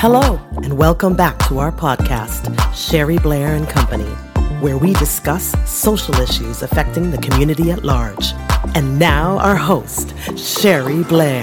Hello, and welcome back to our podcast, Sherry Blair and Company, where we discuss social issues affecting the community at large. And now, our host, Sherry Blair.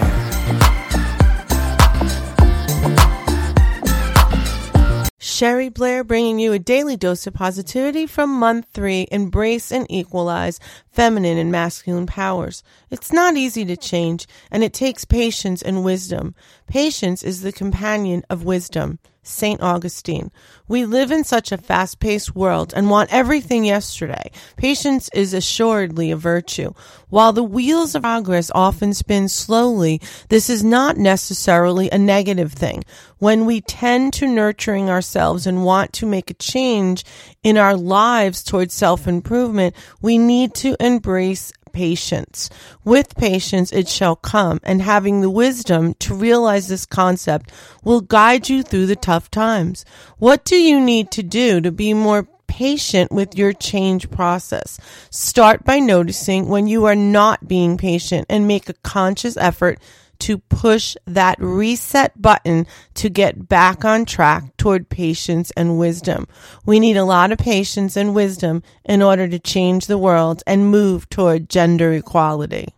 Sherry Blair bringing you a daily dose of positivity from month three Embrace and Equalize Feminine and Masculine Powers. It's not easy to change, and it takes patience and wisdom. Patience is the companion of wisdom. St. Augustine. We live in such a fast paced world and want everything yesterday. Patience is assuredly a virtue. While the wheels of progress often spin slowly, this is not necessarily a negative thing. When we tend to nurturing ourselves and want to make a change in our lives towards self improvement, we need to embrace patience. With patience it shall come, and having the wisdom to realize this concept will guide you through the tough times. What do you need to do to be more patient with your change process? Start by noticing when you are not being patient and make a conscious effort to push that reset button to get back on track toward patience and wisdom. We need a lot of patience and wisdom in order to change the world and move toward gender equality.